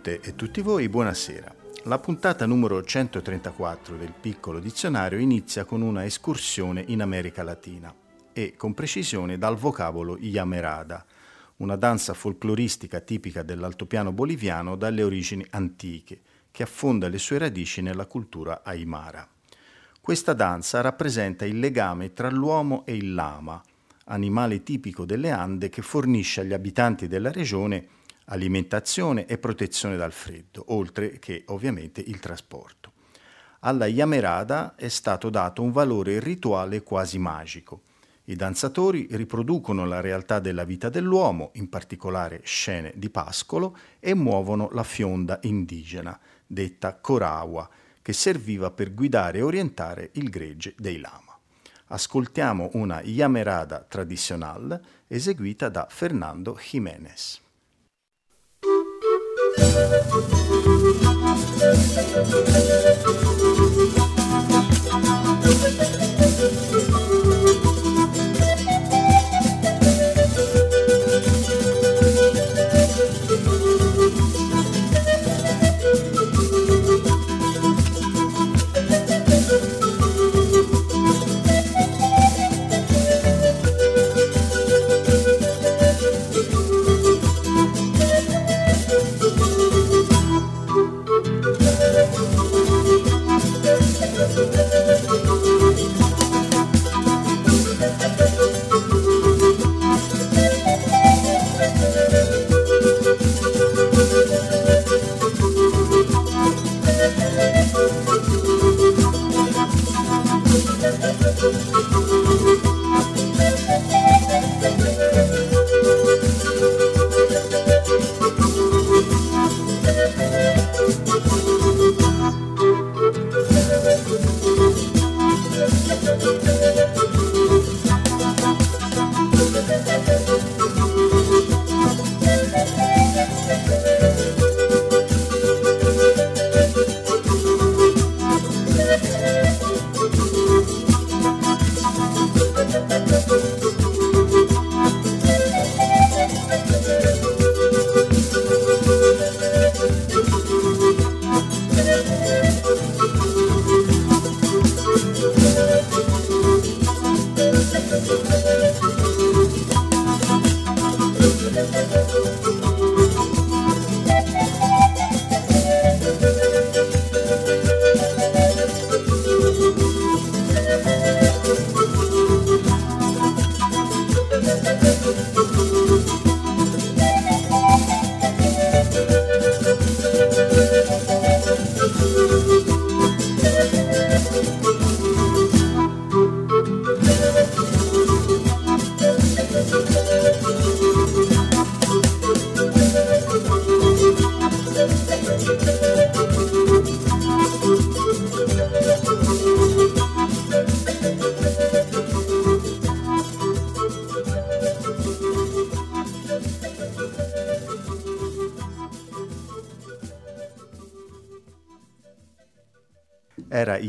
Tutte e tutti voi buonasera. La puntata numero 134 del piccolo dizionario inizia con una escursione in America Latina e con precisione dal vocabolo Yamerada, una danza folcloristica tipica dell'altopiano boliviano dalle origini antiche, che affonda le sue radici nella cultura aymara. Questa danza rappresenta il legame tra l'uomo e il lama, animale tipico delle Ande che fornisce agli abitanti della regione alimentazione e protezione dal freddo, oltre che ovviamente il trasporto. Alla Yamerada è stato dato un valore rituale quasi magico. I danzatori riproducono la realtà della vita dell'uomo, in particolare scene di pascolo, e muovono la fionda indigena, detta Corawa, che serviva per guidare e orientare il gregge dei lama. Ascoltiamo una Yamerada tradizionale eseguita da Fernando Jiménez. Era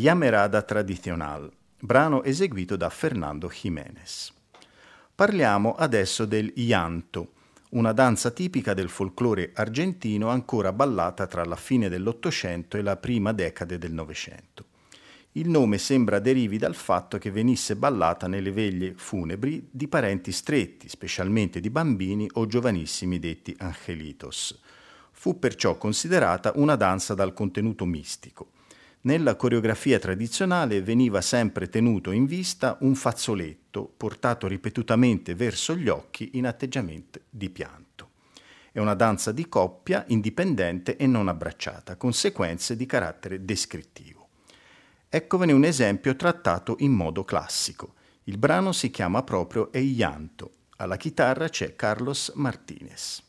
Yamerada Tradicional, brano eseguito da Fernando Jiménez. Parliamo adesso del llanto, una danza tipica del folklore argentino ancora ballata tra la fine dell'Ottocento e la prima decade del Novecento. Il nome sembra derivi dal fatto che venisse ballata nelle veglie funebri di parenti stretti, specialmente di bambini o giovanissimi detti angelitos. Fu perciò considerata una danza dal contenuto mistico. Nella coreografia tradizionale veniva sempre tenuto in vista un fazzoletto portato ripetutamente verso gli occhi in atteggiamento di pianto. È una danza di coppia indipendente e non abbracciata, conseguenze di carattere descrittivo. Eccovene un esempio trattato in modo classico. Il brano si chiama proprio E llanto. Alla chitarra c'è Carlos Martinez.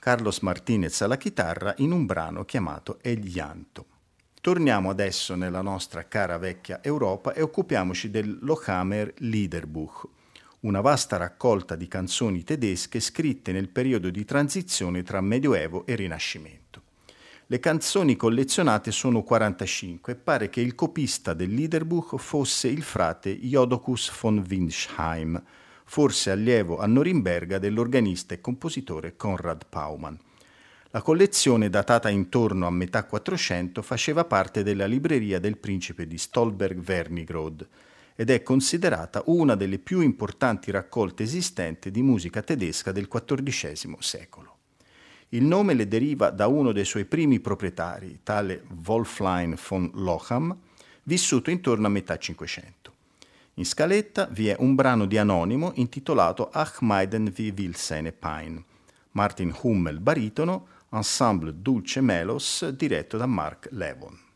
Carlos Martinez alla chitarra in un brano chiamato El Llanto. Torniamo adesso nella nostra cara vecchia Europa e occupiamoci del Lochamer Liederbuch, una vasta raccolta di canzoni tedesche scritte nel periodo di transizione tra Medioevo e Rinascimento. Le canzoni collezionate sono 45 e pare che il copista del Liederbuch fosse il frate Jodocus von Windsheim, forse allievo a Norimberga dell'organista e compositore Konrad Paumann. La collezione, datata intorno a metà Quattrocento, faceva parte della libreria del principe di Stolberg-Wernigerode ed è considerata una delle più importanti raccolte esistenti di musica tedesca del XIV secolo. Il nome le deriva da uno dei suoi primi proprietari, tale Wolflein von Locham, vissuto intorno a metà Cinquecento. In scaletta vi è un brano di Anonimo intitolato Ach Meiden wie will seine Pein. Martin Hummel baritono, ensemble Dulce Melos diretto da Mark Levon.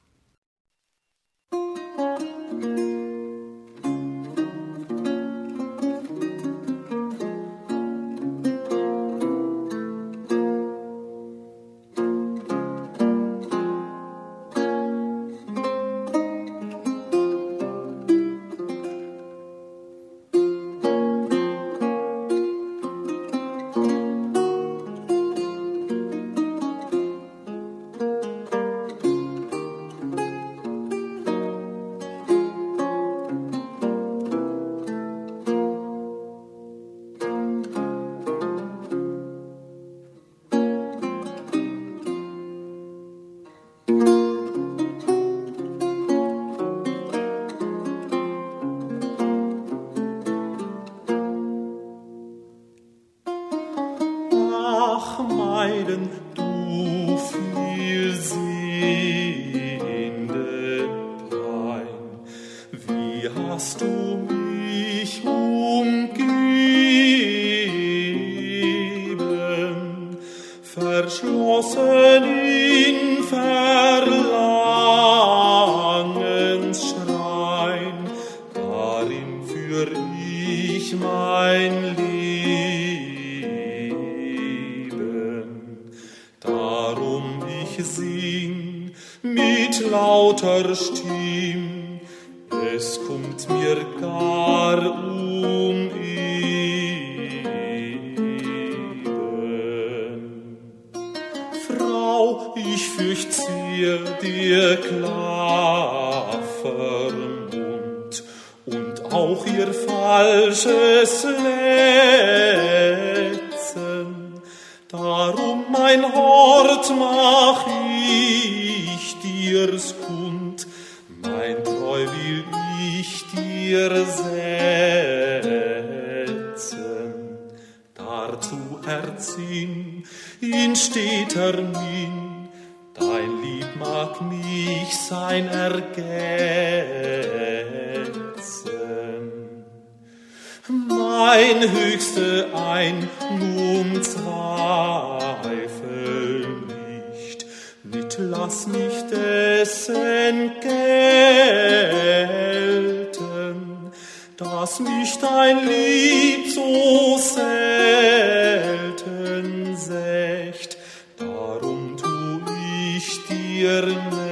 yerine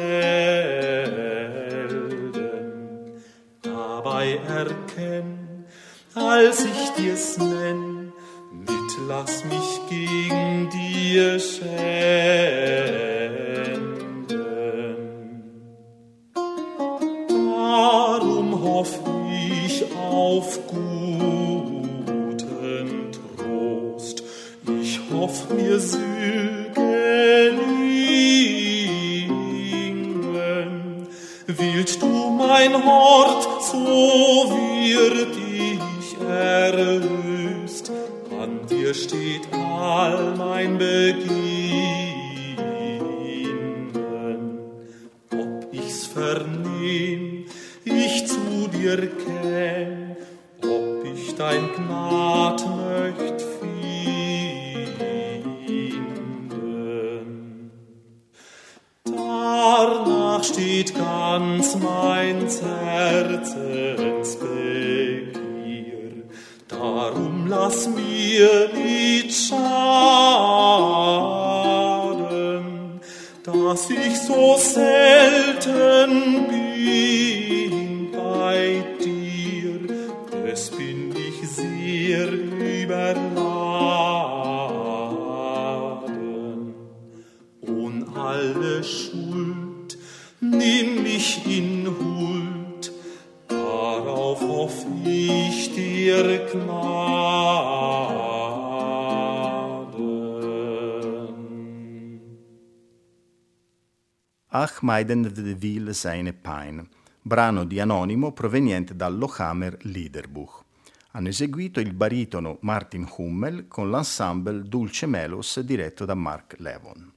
Ach meiden de Ville seine Pein, brano di Anonimo proveniente dal Lochamer Liederbuch. Hanno eseguito il baritono Martin Hummel con l'ensemble Dulce Melos diretto da Mark Levon.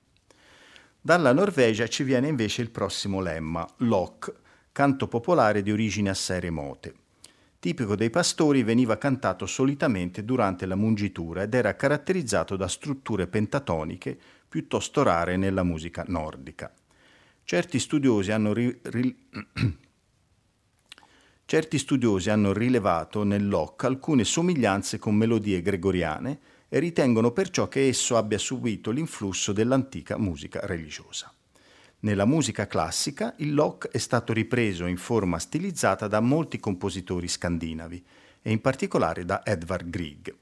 Dalla Norvegia ci viene invece il prossimo lemma, Lok, canto popolare di origini assai remote. Tipico dei pastori, veniva cantato solitamente durante la mungitura ed era caratterizzato da strutture pentatoniche piuttosto rare nella musica nordica. Certi studiosi hanno, ri- ri- Certi studiosi hanno rilevato nel Locke alcune somiglianze con melodie gregoriane e ritengono perciò che esso abbia subito l'influsso dell'antica musica religiosa. Nella musica classica il Locke è stato ripreso in forma stilizzata da molti compositori scandinavi e in particolare da Edvard Grieg.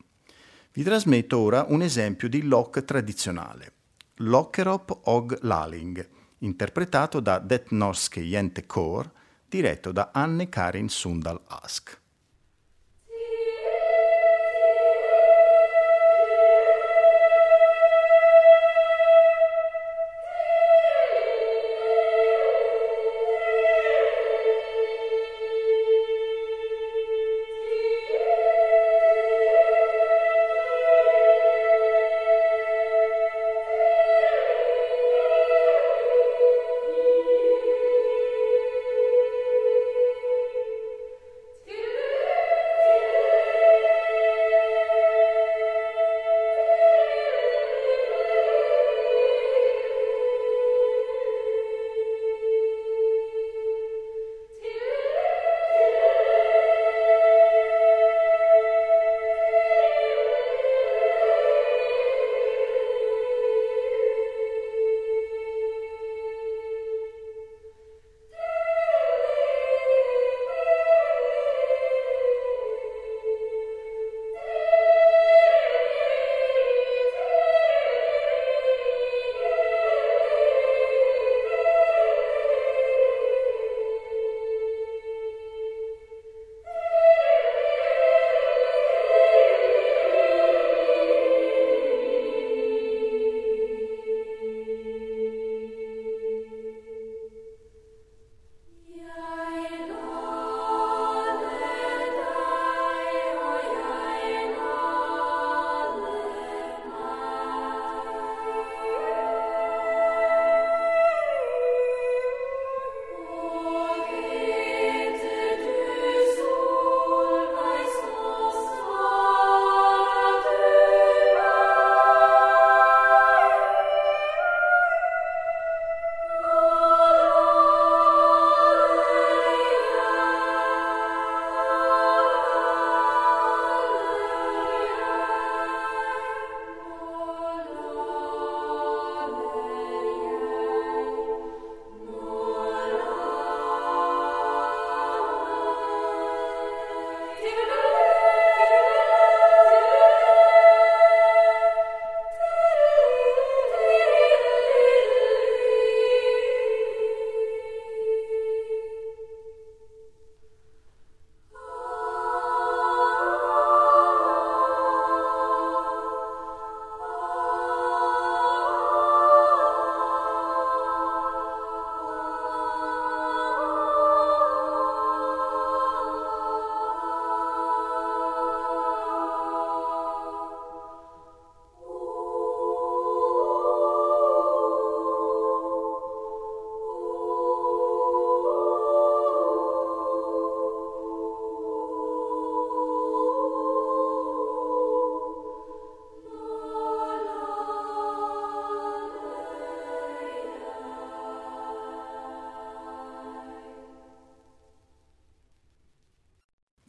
Vi trasmetto ora un esempio di Locke tradizionale, Lockerop og Laling, interpretato da Det Norske Jente Kor, diretto da Anne Karin Sundal Ask.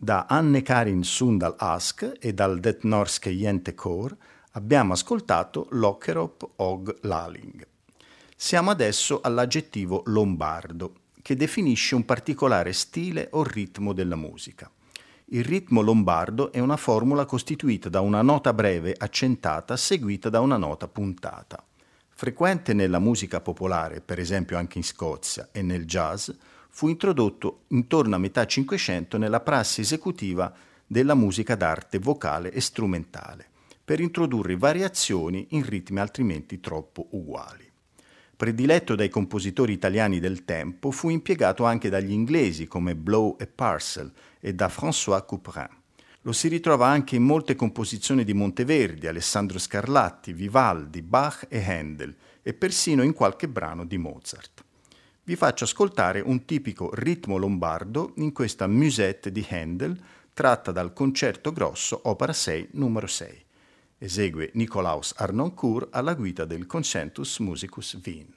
Da Anne Karin Sundal Ask e dal Det Norske Jentekor abbiamo ascoltato l'Ockerop Og Laling. Siamo adesso all'aggettivo lombardo, che definisce un particolare stile o ritmo della musica. Il ritmo lombardo è una formula costituita da una nota breve accentata seguita da una nota puntata. Frequente nella musica popolare, per esempio anche in Scozia, e nel jazz, fu introdotto intorno a metà Cinquecento nella prassi esecutiva della musica d'arte vocale e strumentale, per introdurre variazioni in ritmi altrimenti troppo uguali. Prediletto dai compositori italiani del tempo, fu impiegato anche dagli inglesi come Blow e Parcel e da François Couperin. Lo si ritrova anche in molte composizioni di Monteverdi, Alessandro Scarlatti, Vivaldi, Bach e Handel e persino in qualche brano di Mozart. Vi faccio ascoltare un tipico ritmo lombardo in questa musette di Handel tratta dal Concerto Grosso Opera 6 numero 6. Esegue Nicolaus Arnoncourt alla guida del Concentus Musicus Wien.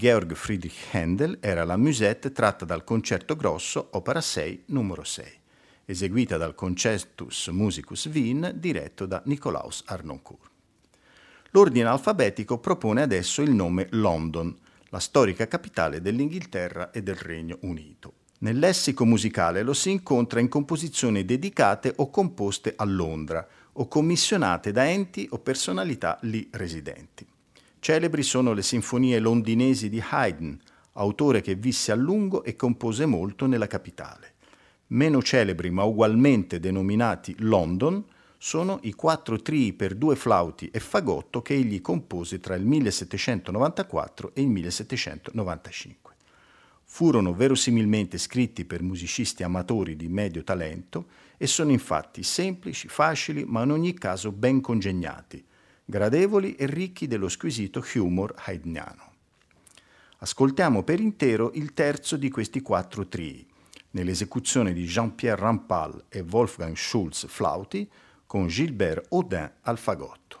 Georg Friedrich Händel era la musette tratta dal concerto grosso opera 6 numero 6, eseguita dal Concertus Musicus Wien diretto da Nicolaus Arnoncourt. L'ordine alfabetico propone adesso il nome London, la storica capitale dell'Inghilterra e del Regno Unito. Nel lessico musicale lo si incontra in composizioni dedicate o composte a Londra o commissionate da enti o personalità lì residenti. Celebri sono le sinfonie londinesi di Haydn, autore che visse a lungo e compose molto nella capitale. Meno celebri ma ugualmente denominati London sono i quattro trii per due flauti e fagotto che egli compose tra il 1794 e il 1795. Furono verosimilmente scritti per musicisti amatori di medio talento e sono infatti semplici, facili, ma in ogni caso ben congegnati, gradevoli e ricchi dello squisito humor haydniano. Ascoltiamo per intero il terzo di questi quattro trii, nell'esecuzione di Jean-Pierre Rampal e Wolfgang Schulz flauti, con Gilbert Audin al fagotto.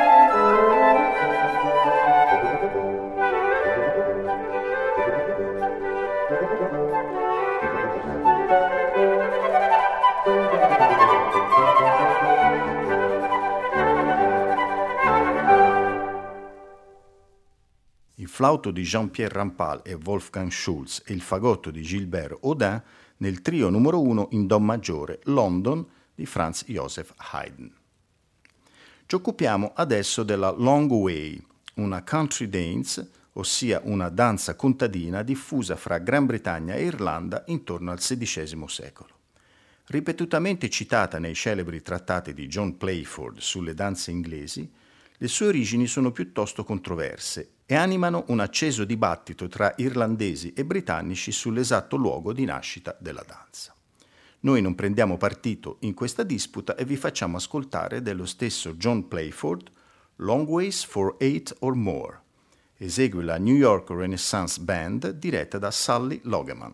flauto di Jean-Pierre Rampal e Wolfgang Schulz e il fagotto di Gilbert Audin nel trio numero 1 in Do maggiore London di Franz Joseph Haydn. Ci occupiamo adesso della Long Way, una country dance, ossia una danza contadina diffusa fra Gran Bretagna e Irlanda intorno al XVI secolo. Ripetutamente citata nei celebri trattati di John Playford sulle danze inglesi, le sue origini sono piuttosto controverse e animano un acceso dibattito tra irlandesi e britannici sull'esatto luogo di nascita della danza. Noi non prendiamo partito in questa disputa e vi facciamo ascoltare dello stesso John Playford Long Ways for Eight or More. Esegue la New York Renaissance Band diretta da Sully Logeman.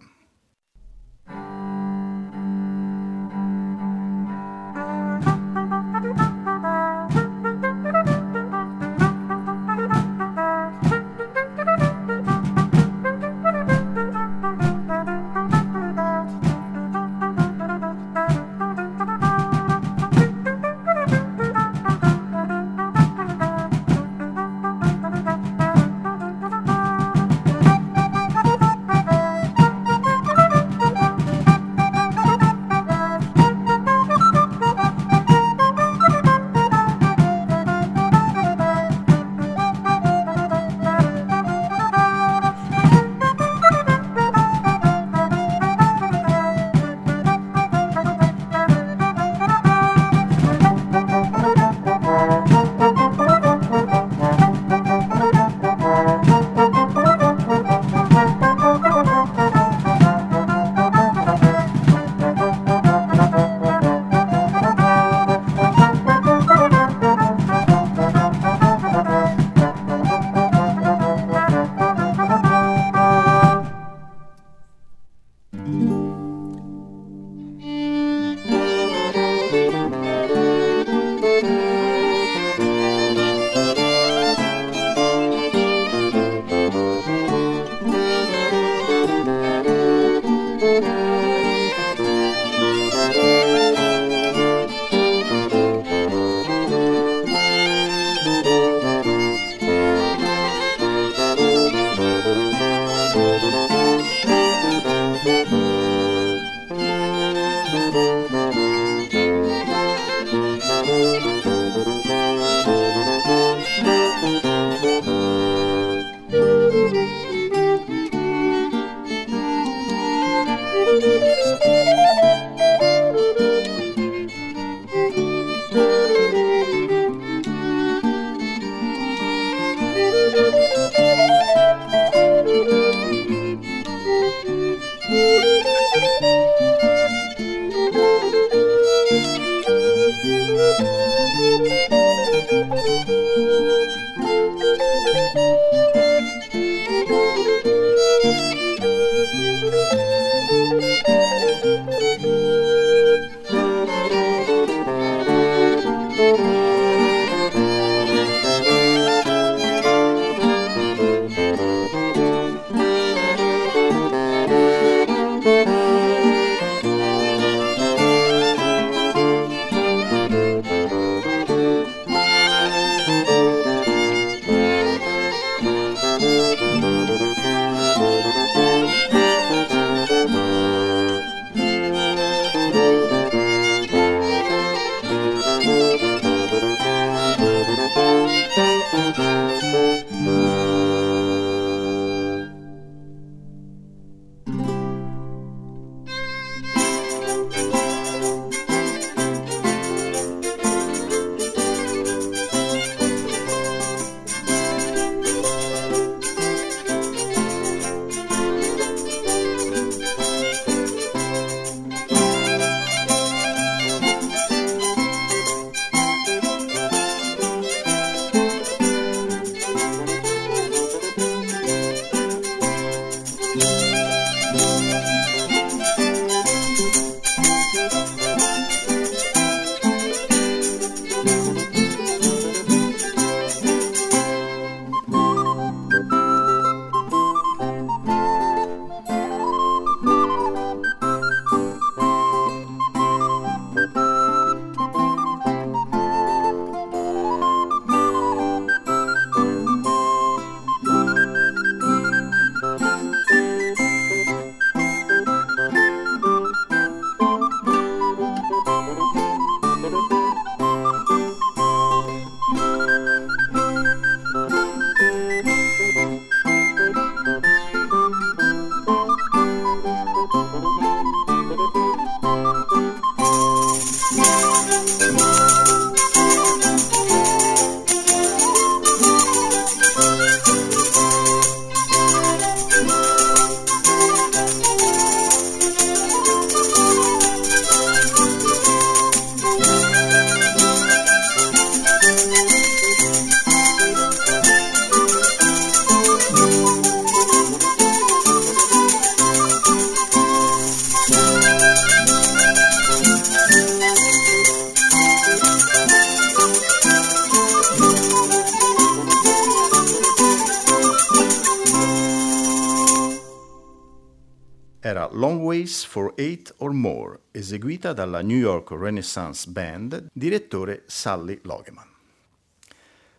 For Eight or More, eseguita dalla New York Renaissance Band, direttore Sally Logeman.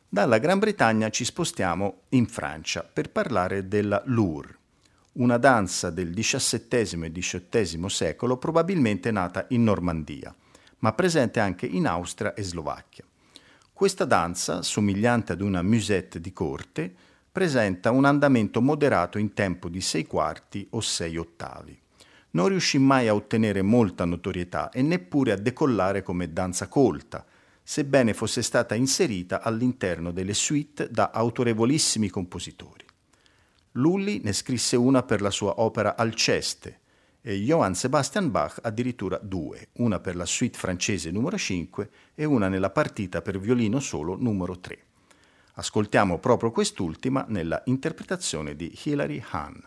Dalla Gran Bretagna ci spostiamo in Francia per parlare della Loure, una danza del XVII e XVIII secolo probabilmente nata in Normandia, ma presente anche in Austria e Slovacchia. Questa danza, somigliante ad una musette di corte, presenta un andamento moderato in tempo di sei quarti o sei ottavi. Non riuscì mai a ottenere molta notorietà e neppure a decollare come danza colta, sebbene fosse stata inserita all'interno delle suite da autorevolissimi compositori. Lully ne scrisse una per la sua opera Alceste e Johann Sebastian Bach addirittura due, una per la suite francese numero 5 e una nella partita per violino solo numero 3. Ascoltiamo proprio quest'ultima nella interpretazione di Hilary Hahn.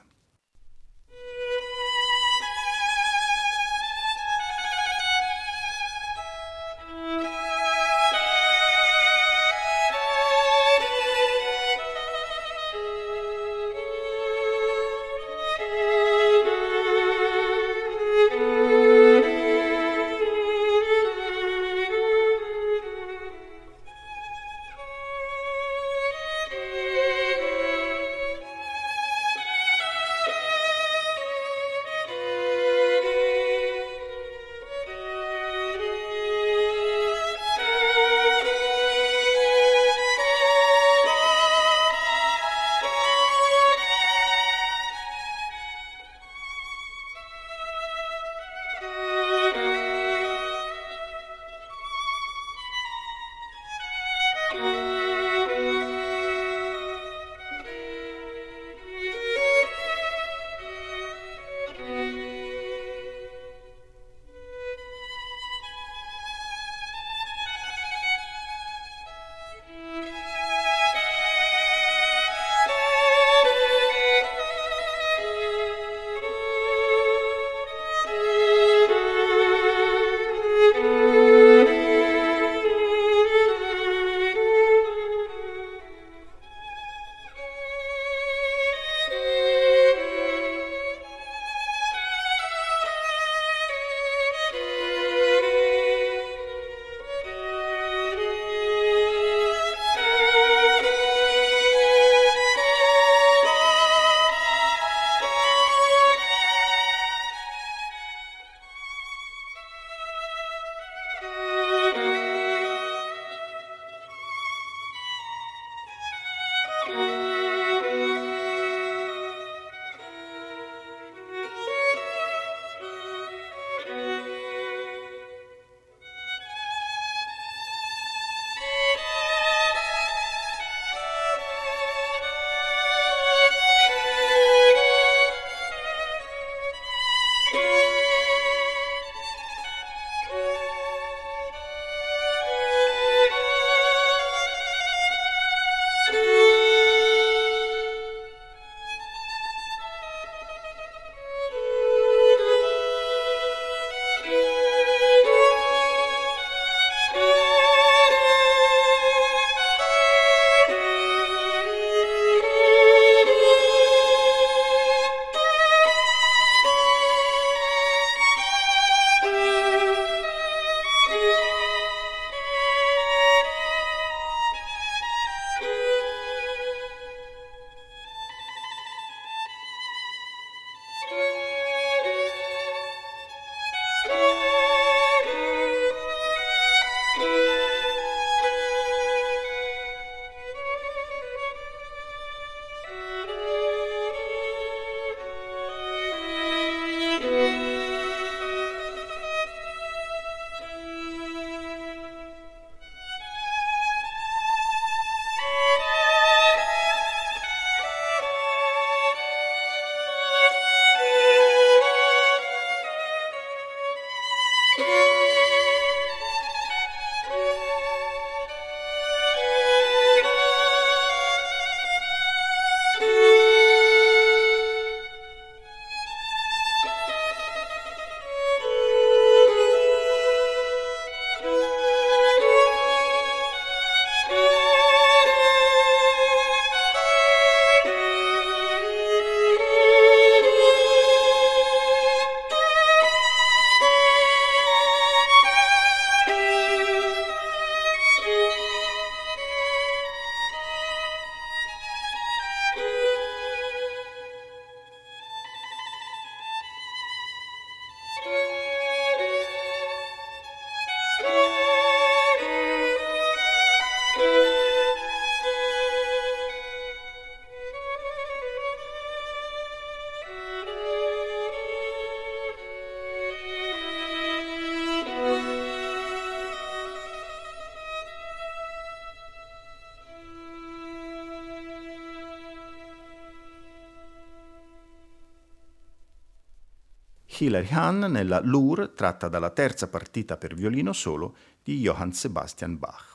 Hilary Hahn nella Lour tratta dalla terza partita per violino solo di Johann Sebastian Bach.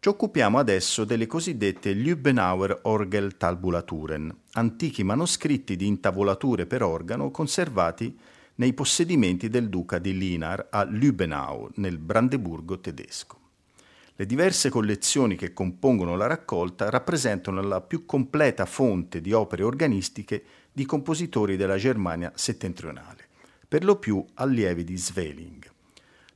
Ci occupiamo adesso delle cosiddette Lübbenauer Orgeltabulaturen, antichi manoscritti di intavolature per organo conservati nei possedimenti del duca di Linar a Lübbenau, nel Brandeburgo tedesco. Le diverse collezioni che compongono la raccolta rappresentano la più completa fonte di opere organistiche di compositori della Germania settentrionale, per lo più allievi di Sveling.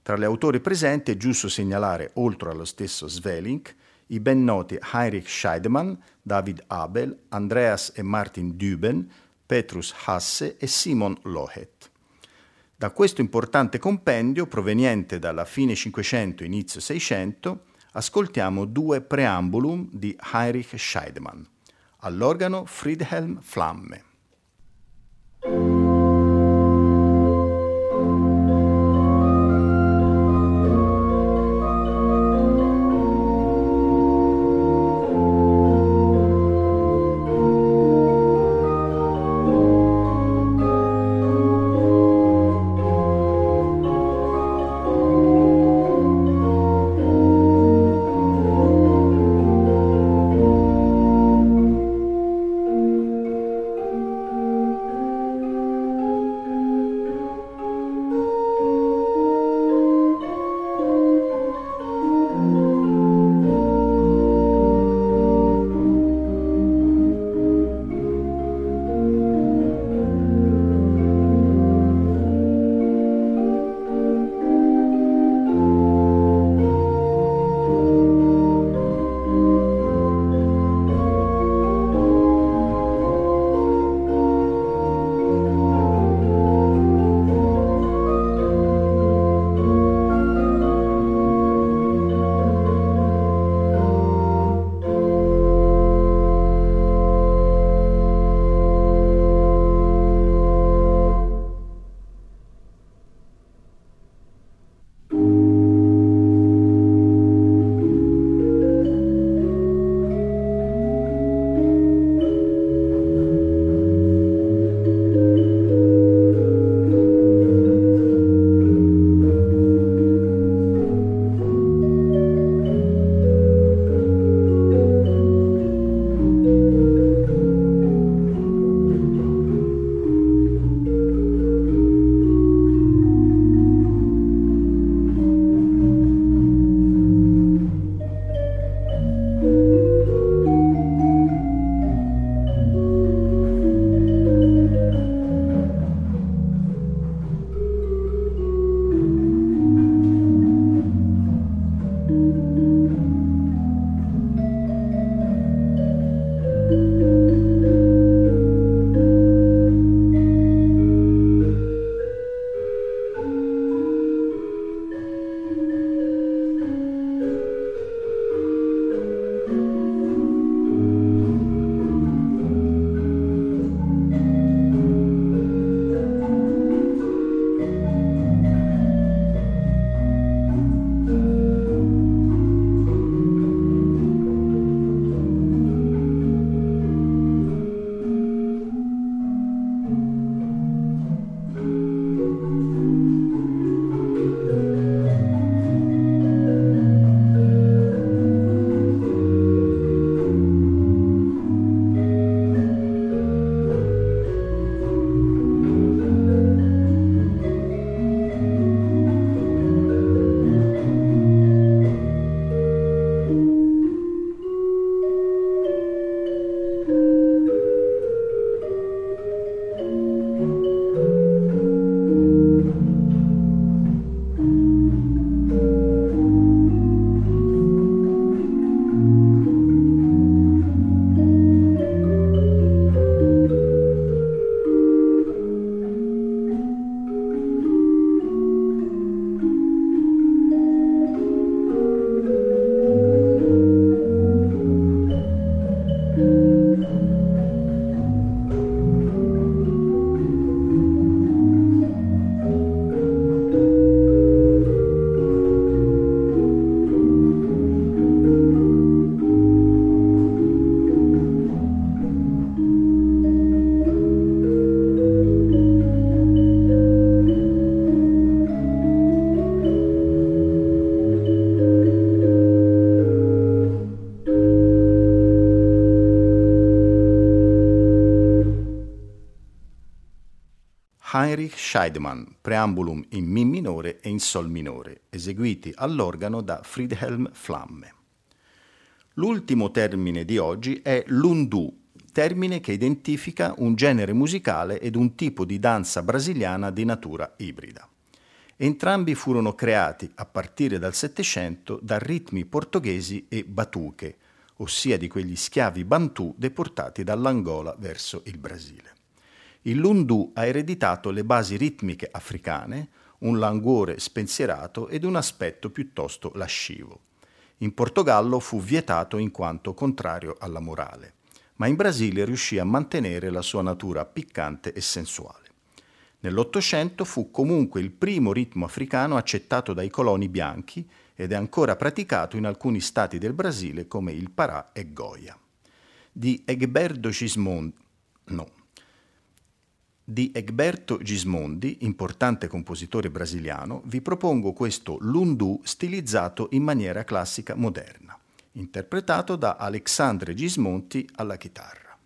Tra le autori presenti è giusto segnalare, oltre allo stesso Sveling, i ben noti Heinrich Scheidemann, David Abel, Andreas e Martin Düben, Petrus Hasse e Simon Lohet. Da questo importante compendio, proveniente dalla fine 500 inizio 600, ascoltiamo due preambulum di Heinrich Scheidemann. All'organo Friedhelm Flamme. Heinrich Scheidemann, preambulum in Mi minore e in Sol minore, eseguiti all'organo da Friedhelm Flamme. L'ultimo termine di oggi è l'undu, termine che identifica un genere musicale ed un tipo di danza brasiliana di natura ibrida. Entrambi furono creati a partire dal Settecento da ritmi portoghesi e batuche, ossia di quegli schiavi bantù deportati dall'Angola verso il Brasile. Il lundu ha ereditato le basi ritmiche africane, un languore spensierato ed un aspetto piuttosto lascivo. In Portogallo fu vietato in quanto contrario alla morale, ma in Brasile riuscì a mantenere la sua natura piccante e sensuale. Nell'Ottocento fu comunque il primo ritmo africano accettato dai coloni bianchi ed è ancora praticato in alcuni stati del Brasile come il Pará e Goya. Di Egberto Gismondi, no, di Egberto Gismondi, importante compositore brasiliano, vi propongo questo Lundu stilizzato in maniera classica moderna, interpretato da Alexandre Gismonti alla chitarra.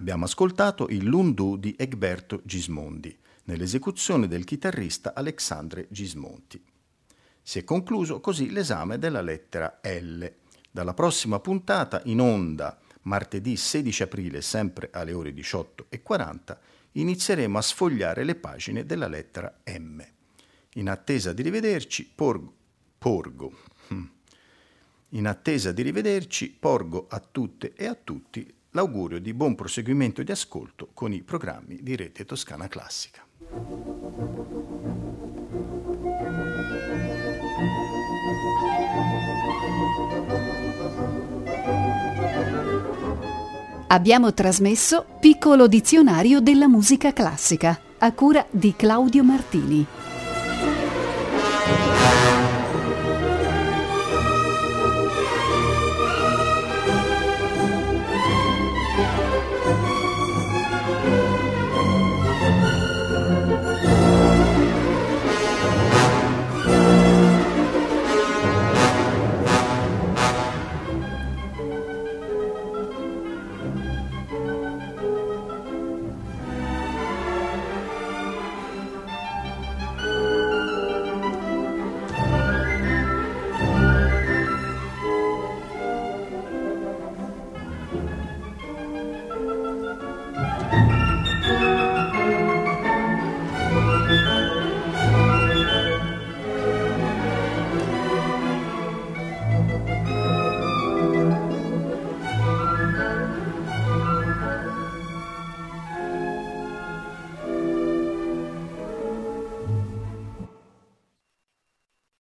Abbiamo ascoltato il Lundu di Egberto Gismondi, nell'esecuzione del chitarrista Alexandre Gismonti. Si è concluso così l'esame della lettera L. Dalla prossima puntata in onda, martedì 16 aprile, sempre alle ore 18.40, inizieremo a sfogliare le pagine della lettera M. In attesa di rivederci, porgo, porgo. Hm. In attesa di rivederci, porgo a tutte e a tutti l'augurio di buon proseguimento di ascolto con i programmi di Rete Toscana Classica. Abbiamo trasmesso Piccolo dizionario della musica classica a cura di Claudio Martini.